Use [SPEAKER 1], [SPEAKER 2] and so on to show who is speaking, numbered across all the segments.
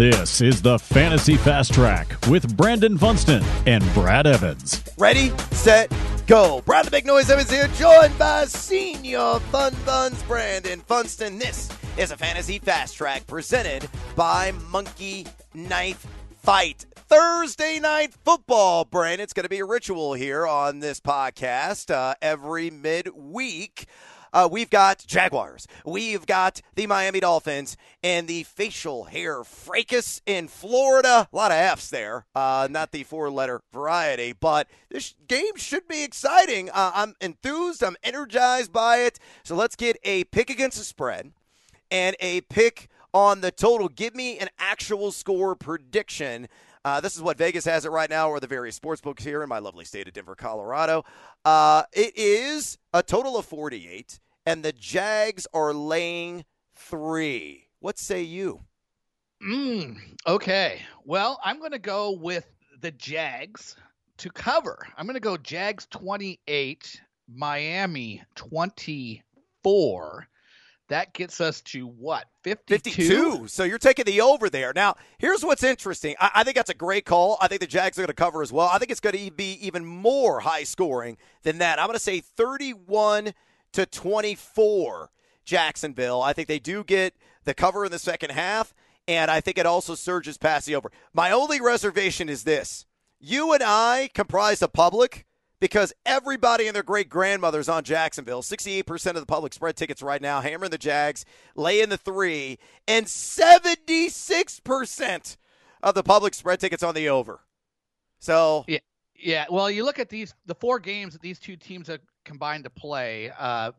[SPEAKER 1] This is the Fantasy Fast Track with Brandon Funston and Brad Evans.
[SPEAKER 2] Ready, set, go. Brad the Big Noise Evans here, joined by Senior Fun Buns Brandon Funston. This is a Fantasy Fast Track presented by Monkey Knife Fight. Thursday night football, Brandon. It's going to be a ritual here on this podcast uh, every midweek. Uh, we've got Jaguars. We've got the Miami Dolphins and the facial hair fracas in Florida. A lot of F's there, uh, not the four letter variety, but this game should be exciting. Uh, I'm enthused. I'm energized by it. So let's get a pick against the spread and a pick on the total. Give me an actual score prediction. Uh, this is what Vegas has it right now, or the various sports books here in my lovely state of Denver, Colorado. Uh, it is a total of 48, and the Jags are laying three. What say you?
[SPEAKER 3] Mm, okay. Well, I'm going to go with the Jags to cover. I'm going to go Jags 28, Miami 24. That gets us to what? 52?
[SPEAKER 2] 52. So you're taking the over there. Now, here's what's interesting. I, I think that's a great call. I think the Jags are going to cover as well. I think it's going to be even more high scoring than that. I'm going to say 31 to 24 Jacksonville. I think they do get the cover in the second half, and I think it also surges past the over. My only reservation is this you and I comprise the public because everybody and their great grandmother's on Jacksonville. 68% of the public spread tickets right now, hammering the Jags, laying the three, and 76% of the public spread tickets on the over. So,
[SPEAKER 3] yeah. Yeah, well, you look at these the four games that these two teams have combined to play. Uh,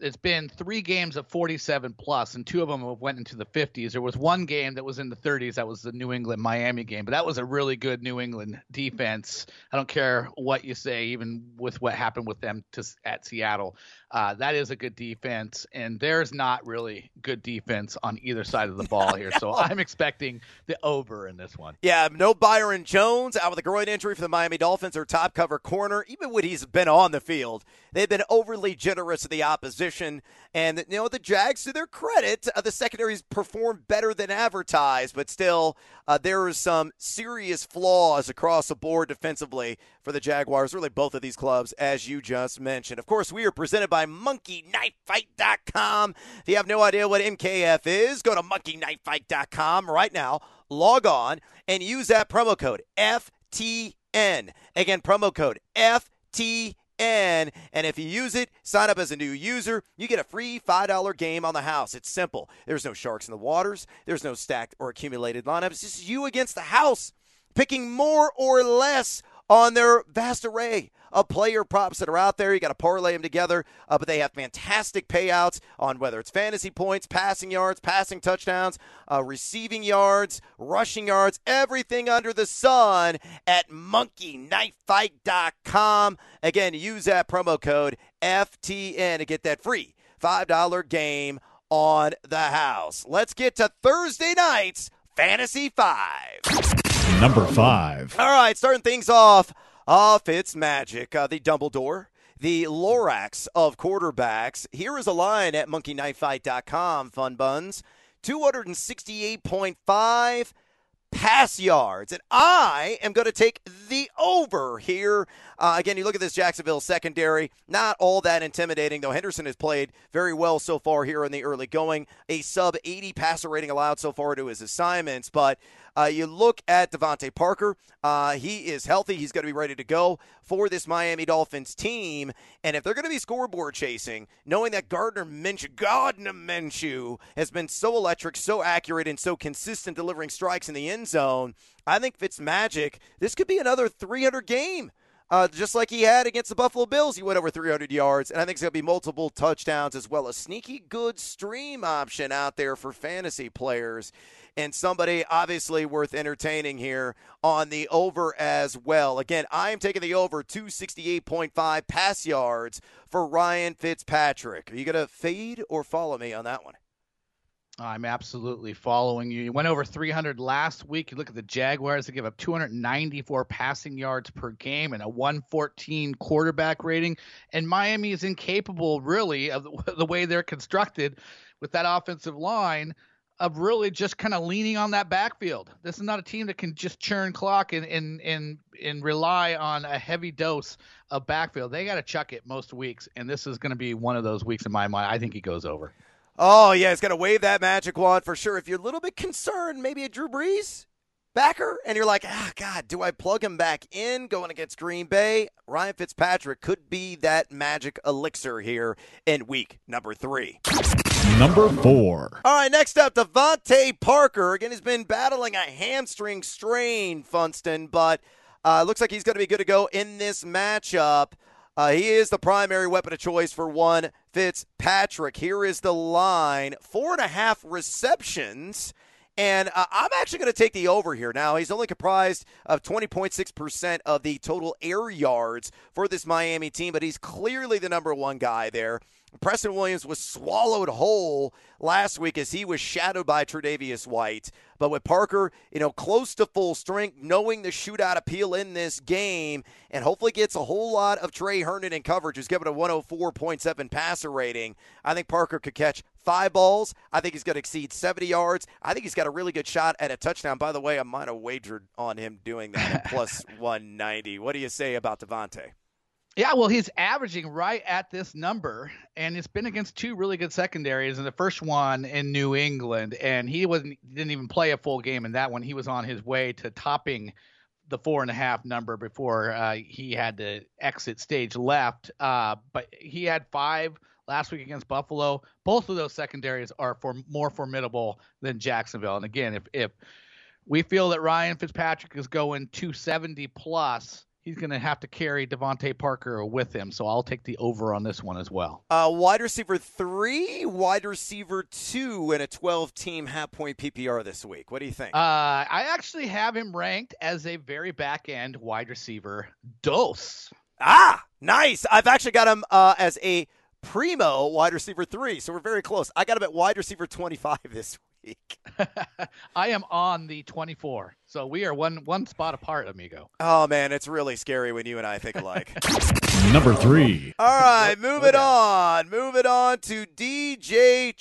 [SPEAKER 3] it's been three games of 47 plus, and two of them have went into the 50s. There was one game that was in the 30s. That was the New England Miami game, but that was a really good New England defense. I don't care what you say, even with what happened with them to, at Seattle. Uh, that is a good defense, and there's not really good defense on either side of the ball here. So I'm expecting the over in this one.
[SPEAKER 2] Yeah, no Byron Jones out with a groin injury for the Miami Dolphins, or top cover corner. Even when he's been on the field, they've been overly generous to the opposition. And you know the Jags, to their credit, uh, the secondaries performed better than advertised, but still, uh, there are some serious flaws across the board defensively for the Jaguars. Really, both of these clubs, as you just mentioned. Of course, we are presented by MonkeyKnifeFight.com. If you have no idea what MKF is, go to MonkeyKnifeFight.com right now. Log on and use that promo code FTN. Again, promo code FTN. And if you use it, sign up as a new user, you get a free $5 game on the house. It's simple. There's no sharks in the waters, there's no stacked or accumulated lineups. It's just you against the house, picking more or less on their vast array of player props that are out there. You got to parlay them together, uh, but they have fantastic payouts on whether it's fantasy points, passing yards, passing touchdowns, uh, receiving yards, rushing yards, everything under the sun at monkeyknifefight.com. Again, use that promo code FTN to get that free $5 game on the house. Let's get to Thursday night's Fantasy 5
[SPEAKER 1] number five.
[SPEAKER 2] All right, starting things off. Off it's magic. Uh, the Dumbledore, the Lorax of quarterbacks. Here is a line at monkeyknifefight.com, fun buns. 268.5 pass yards. And I am going to take the over here. Uh, again, you look at this Jacksonville secondary, not all that intimidating, though Henderson has played very well so far here in the early going. A sub 80 passer rating allowed so far to his assignments. But uh, you look at DeVante Parker. Uh, he is healthy. He's going to be ready to go for this Miami Dolphins team. And if they're going to be scoreboard chasing, knowing that Gardner Minshew, Gardner Minshew has been so electric, so accurate, and so consistent delivering strikes in the end zone, I think Fitzmagic, this could be another 300 game. Uh, just like he had against the Buffalo Bills, he went over 300 yards, and I think it's going to be multiple touchdowns as well. A sneaky good stream option out there for fantasy players and somebody obviously worth entertaining here on the over as well. Again, I am taking the over 268.5 pass yards for Ryan Fitzpatrick. Are you going to fade or follow me on that one?
[SPEAKER 3] I'm absolutely following you. You went over 300 last week. You look at the Jaguars, they give up 294 passing yards per game and a 114 quarterback rating. And Miami is incapable, really, of the, way they're constructed with that offensive line of really just kind of leaning on that backfield. This is not a team that can just churn clock and and and, and rely on a heavy dose of backfield. They got to chuck it most weeks, and this is going to be one of those weeks in my mind. I think he goes over.
[SPEAKER 2] Oh yeah, he's going to wave that magic wand for sure. If you're a little bit concerned, maybe a Drew Brees backer, and you're like, ah, God, do I plug him back in going against Green Bay? Ryan Fitzpatrick could be that magic elixir here in week number three.
[SPEAKER 1] Number four.
[SPEAKER 2] All right, next up, DeVante Parker. Again, he's been battling a hamstring strain, Funston, but uh, looks like he's going to be good to go in this matchup. Uh, he is the primary weapon of choice for one Fitzpatrick. Here is the line four and a half receptions. And uh, I'm actually going to take the over here. Now, he's only comprised of 20.6% of the total air yards for this Miami team, but he's clearly the number one guy there. Preston Williams was swallowed whole last week as he was shadowed by Tre'Davious White. But with Parker, you know, close to full strength, knowing the shootout appeal in this game, and hopefully gets a whole lot of Tre Herndon in coverage, who's given a 104.7 passer rating. I think Parker could catch five balls. I think he's going to exceed 70 yards. I think he's got a really good shot at a touchdown. By the way, I might have wagered on him doing that plus 190. What do you say about DeVante?
[SPEAKER 3] Yeah, well, he's averaging right at this number, and it's been against two really good secondaries. And the first one in New England, and he wasn't didn't even play a full game in that one. He was on his way to topping the four and a half number before uh, he had to exit stage left. Uh, but he had five last week against Buffalo. Both of those secondaries are for more formidable than Jacksonville. And again, if if we feel that Ryan Fitzpatrick is going 270 plus he's going to have to carry DeVante Parker with him. So I'll take the over on this one as well.
[SPEAKER 2] Uh, wide receiver three, wide receiver two, in a 12 team half point PPR this week. What do you think?
[SPEAKER 3] Uh, I actually have him ranked as a very back end wide receiver. Dos.
[SPEAKER 2] Ah, nice. I've actually got him uh, as a primo wide receiver three. So we're very close. I got him at wide receiver 25 this week.
[SPEAKER 3] I am on the 24. So we are one one spot apart, amigo.
[SPEAKER 2] Oh man, it's really scary when you and I think alike.
[SPEAKER 1] Number three.
[SPEAKER 2] All right, move it on. Move it on to DJ.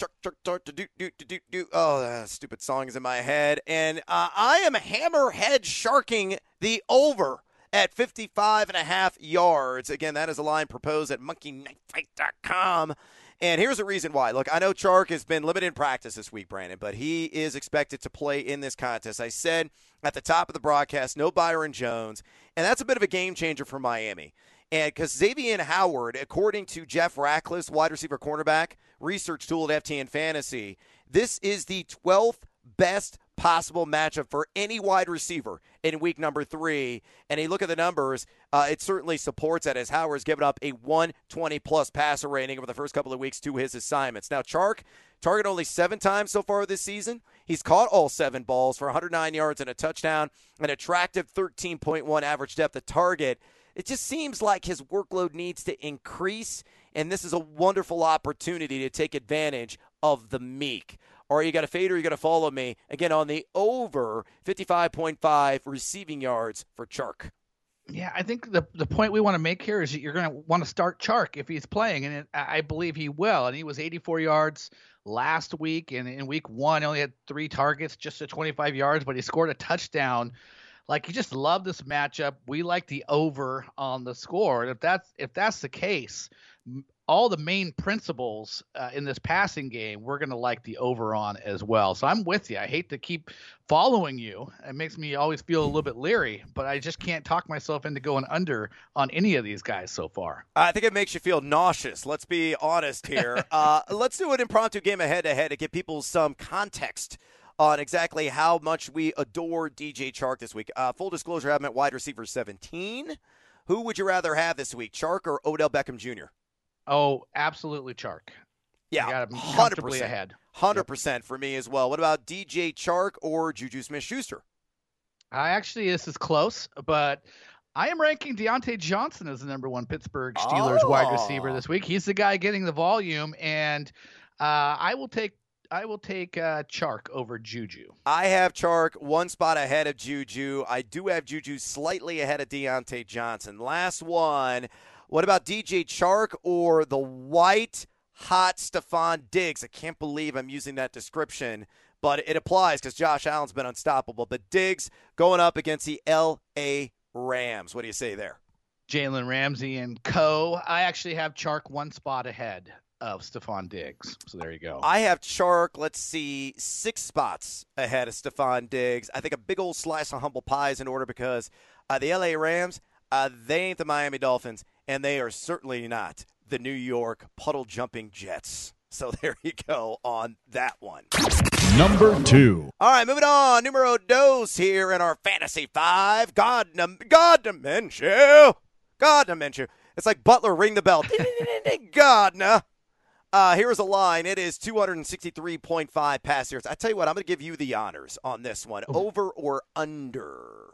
[SPEAKER 2] Oh, stupid songs in my head, and uh, I am hammerhead sharking the over at 55 and a half yards. Again, that is a line proposed at monkeyknifefight.com. And here's the reason why. Look, I know Chark has been limited in practice this week, Brandon, but he is expected to play in this contest. I said at the top of the broadcast, no Byron Jones, and that's a bit of a game changer for Miami. And because Xavier Howard, according to Jeff Ratcliffe, wide receiver cornerback research tool at FTN Fantasy, this is the 12th best possible matchup for any wide receiver in week number three. And you look at the numbers, uh, it certainly supports that as Howard's given up a 120 plus passer rating over the first couple of weeks to his assignments. Now, Chark, target only seven times so far this season. He's caught all seven balls for 109 yards and a touchdown, an attractive 13.1 average depth of target. It just seems like his workload needs to increase, and this is a wonderful opportunity to take advantage of the meek or you got to fade or you got to follow me again on the over 55.5 receiving yards for Chark.
[SPEAKER 3] Yeah, I think the the point we want to make here is that you're going to want to start Chark if he's playing, and it, I believe he will. And he was 84 yards last week, and in week one, only had three targets, just to 25 yards, but he scored a touchdown. Like you just love this matchup. We like the over on the score. And if that's if that's the case, all the main principles uh, in this passing game, we're going to like the over on as well. So I'm with you. I hate to keep following you. It makes me always feel a little bit leery, but I just can't talk myself into going under on any of these guys so far.
[SPEAKER 2] I think it makes you feel nauseous. Let's be honest here. uh, let's do an impromptu game ahead to head to give people some context on exactly how much we adore DJ Chark this week. Uh, full disclosure, I have him at wide receiver 17. Who would you rather have this week, Chark or Odell Beckham Jr.?
[SPEAKER 3] Oh, absolutely, Chark.
[SPEAKER 2] Yeah, hundred percent ahead. Hundred percent for me as well. What about DJ Chark or Juju Smith-Schuster?
[SPEAKER 3] I actually this is close, but I am ranking Diontae Johnson as the number one Pittsburgh Steelers oh. wide receiver this week. He's the guy getting the volume, and uh, I will take I will take uh, Chark over Juju.
[SPEAKER 2] I have Chark one spot ahead of Juju. I do have Juju slightly ahead of Diontae Johnson. Last one. What about DJ Chark or the white hot Stefon Diggs. I can't believe I'm using that description, but it applies because Josh Allen's been unstoppable. But Diggs going up against the L.A. Rams. What do you say there?
[SPEAKER 3] Jalen Ramsey and co. I actually have Chark one spot ahead of Stefon Diggs. So there you go.
[SPEAKER 2] I have Chark, let's see, six spots ahead of Stefon Diggs. I think a big old slice of humble pie is in order because uh, the LA Rams, uh, they ain't the Miami Dolphins, and they are certainly not the New York puddle jumping Jets. So there you go on that one.
[SPEAKER 1] Number two.
[SPEAKER 2] All right, moving on. Numero dos here in our Fantasy Five. God, God, Minshew. God, Minshew. It's like Butler, ring the bell. God, uh, here's a line. It is 263.5 pass yards. I tell you what, I'm going to give you the honors on this one. Over or under?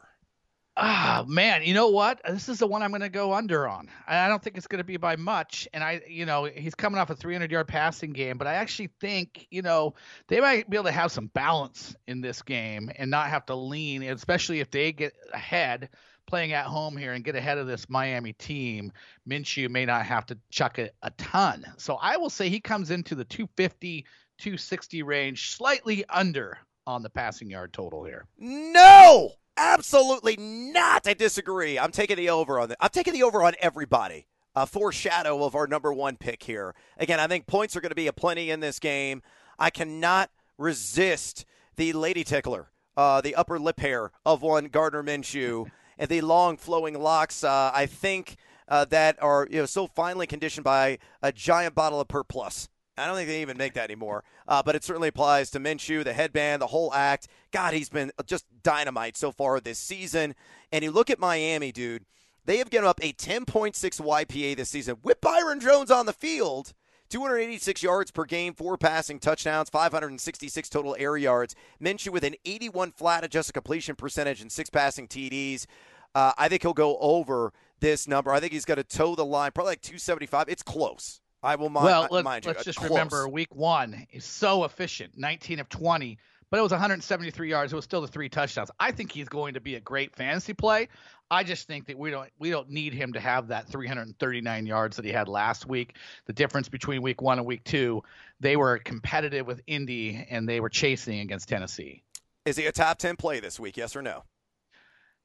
[SPEAKER 3] Ah, man, you know what? This is the one I'm going to go under on. I don't think it's going to be by much. And I, you know, he's coming off a 300 yard passing game, but I actually think, you know, they might be able to have some balance in this game and not have to lean, especially if they get ahead playing at home here and get ahead of this Miami team. Minshew may not have to chuck it a ton. So I will say he comes into the 250, 260 range, slightly under on the passing yard total here.
[SPEAKER 2] No! Absolutely not. I disagree. I'm taking the over on the, I'm taking the over on everybody. A foreshadow of our number one pick here. Again, I think points are going to be a plenty in this game. I cannot resist the lady tickler, uh, the upper lip hair of one Gardner Minshew, and the long flowing locks. Uh, I think uh, that are you know so finely conditioned by a giant bottle of Pert Plus. I don't think they even make that anymore, uh, but it certainly applies to Minshew, the headband, the whole act. God, he's been just dynamite so far this season. And you look at Miami, dude, they have given up a 10.6 YPA this season with Byron Jones on the field. 286 yards per game, four passing touchdowns, 566 total air yards. Minshew with an 81 flat adjusted completion percentage and six passing TDs. Uh, I think he'll go over this number. I think he's going to toe the line, probably like 275. It's close. I will mind,
[SPEAKER 3] well, let's,
[SPEAKER 2] mind
[SPEAKER 3] let's just
[SPEAKER 2] Close.
[SPEAKER 3] remember week one is so efficient 19 of 20 but it was 173 yards it was still the three touchdowns i think he's going to be a great fantasy play i just think that we don't we don't need him to have that 339 yards that he had last week the difference between week one and week two they were competitive with indy and they were chasing against tennessee
[SPEAKER 2] Is he a top 10 play this week? Yes or no?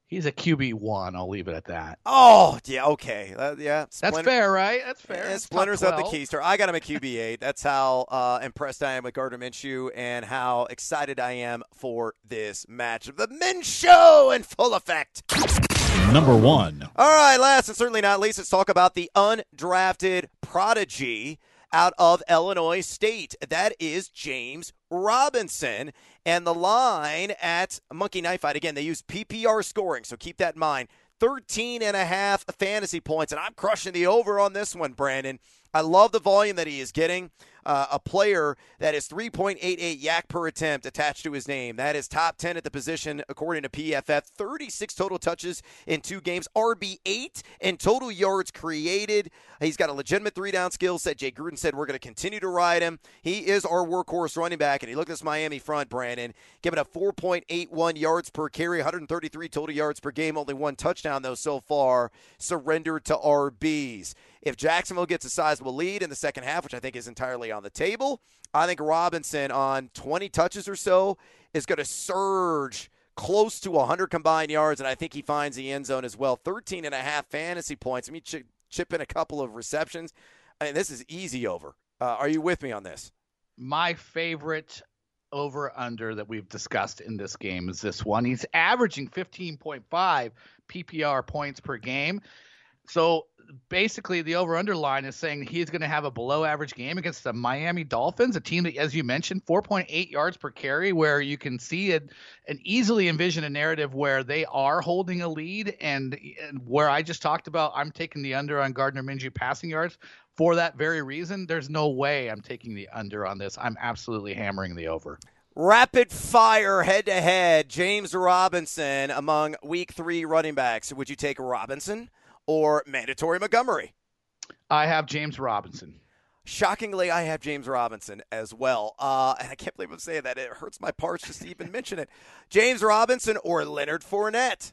[SPEAKER 3] He's a qb one i'll leave it at that
[SPEAKER 2] Oh, yeah, okay. Uh, yeah.
[SPEAKER 3] that's fair right that's fair
[SPEAKER 2] Yeah, splinters up the keister. I got him at QB8. That's how uh, impressed I am with Gardner Minshew and how excited I am for this match. of The Minshew in full effect.
[SPEAKER 1] Number one.
[SPEAKER 2] All right, last and certainly not least, let's talk about the undrafted prodigy out of Illinois State. That is James Robinson. And the line at Monkey Knife Fight, again, they use PPR scoring, so keep that in mind. 13 and a half fantasy points, and I'm crushing the over on this one, Brandon. I love the volume that he is getting. Uh, a player that is 3.88 YAC per attempt attached to his name. That is top 10 at the position according to PFF. 36 total touches in two games. RB8 and total yards created. He's got a legitimate three down skill set. Jay Gruden said we're going to continue to ride him. He is our workhorse running back. And he looked at this Miami front, Brandon, giving up 4.81 yards per carry, 133 total yards per game. Only one touchdown, though, so far. Surrendered to RBs. If Jacksonville gets a sizable lead in the second half, which I think is entirely on the table, I think Robinson on 20 touches or so is going to surge close to 100 combined yards, and I think he finds the end zone as well. 13 and a half fantasy points. Let me ch- chip in a couple of receptions. I mean, this is easy over. Uh, are you with me on this?
[SPEAKER 3] my favorite over under that we've discussed in this game is this one. He's averaging 15.5 PPR points per game. So basically, the over under line is saying he's going to have a below average game against the Miami Dolphins, a team that, as you mentioned, 4.8 yards per carry, where you can see it and easily envision a narrative where they are holding a lead. And, and where I just talked about, I'm taking the under on Gardner Minshew passing yards for that very reason. There's no way I'm taking the under on this. I'm absolutely hammering the over.
[SPEAKER 2] Rapid fire head to head. James Robinson among week three running backs. Would you take Robinson or mandatory Montgomery?
[SPEAKER 3] I have James Robinson.
[SPEAKER 2] Shockingly, I have James Robinson as well. Uh, and I can't believe I'm saying that. It hurts my parts just to even mention it. James Robinson or Leonard Fournette?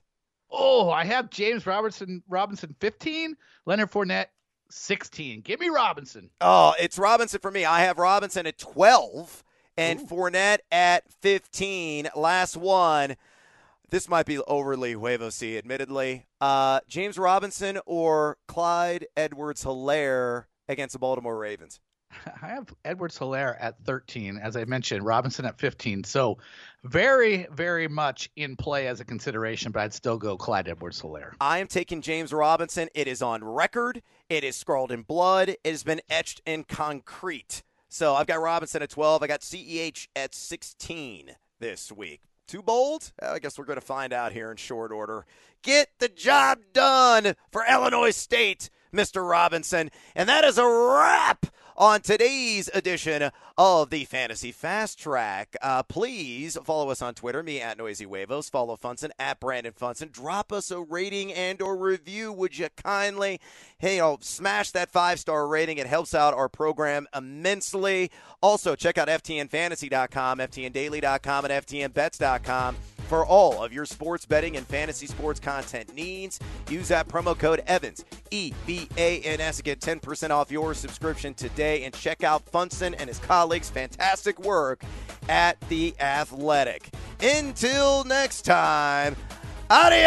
[SPEAKER 3] Oh, I have James Robinson Robinson 15, Leonard Fournette 16. Give me Robinson.
[SPEAKER 2] Oh, it's Robinson for me. I have Robinson at 12 and Ooh. Fournette at 15. Last one. This might be overly huevos admittedly. Uh, James Robinson or Clyde Edwards Helaire against the Baltimore Ravens?
[SPEAKER 3] I have Edwards Helaire at 13, as I mentioned, Robinson at 15. So very, very much in play as a consideration, but I'd still go Clyde Edwards Helaire.
[SPEAKER 2] I am taking James Robinson. It is on record, it is scrawled in blood, it has been etched in concrete. So I've got Robinson at 12. I got CEH at 16 this week. Too bold? I guess we're going to find out here in short order. Get the job done for Illinois State, Mr. Robinson. And that is a wrap on today's edition of the Fantasy Fast Track. Uh, please follow us on Twitter, me at Noisy. Follow Funston at Brandon Funston. Drop us a rating and or review, would you kindly? Hey, you know, smash that five star rating. It helps out our program immensely. Also, check out FTNFantasy.com, FTNDaily.com, and FTNBets.com for all of your sports betting and fantasy sports content needs. Use that promo code Evans, E V A N S, to get 10% off your subscription today. And check out Funston and his colleagues' fantastic work at The Athletic. Until next time, adios!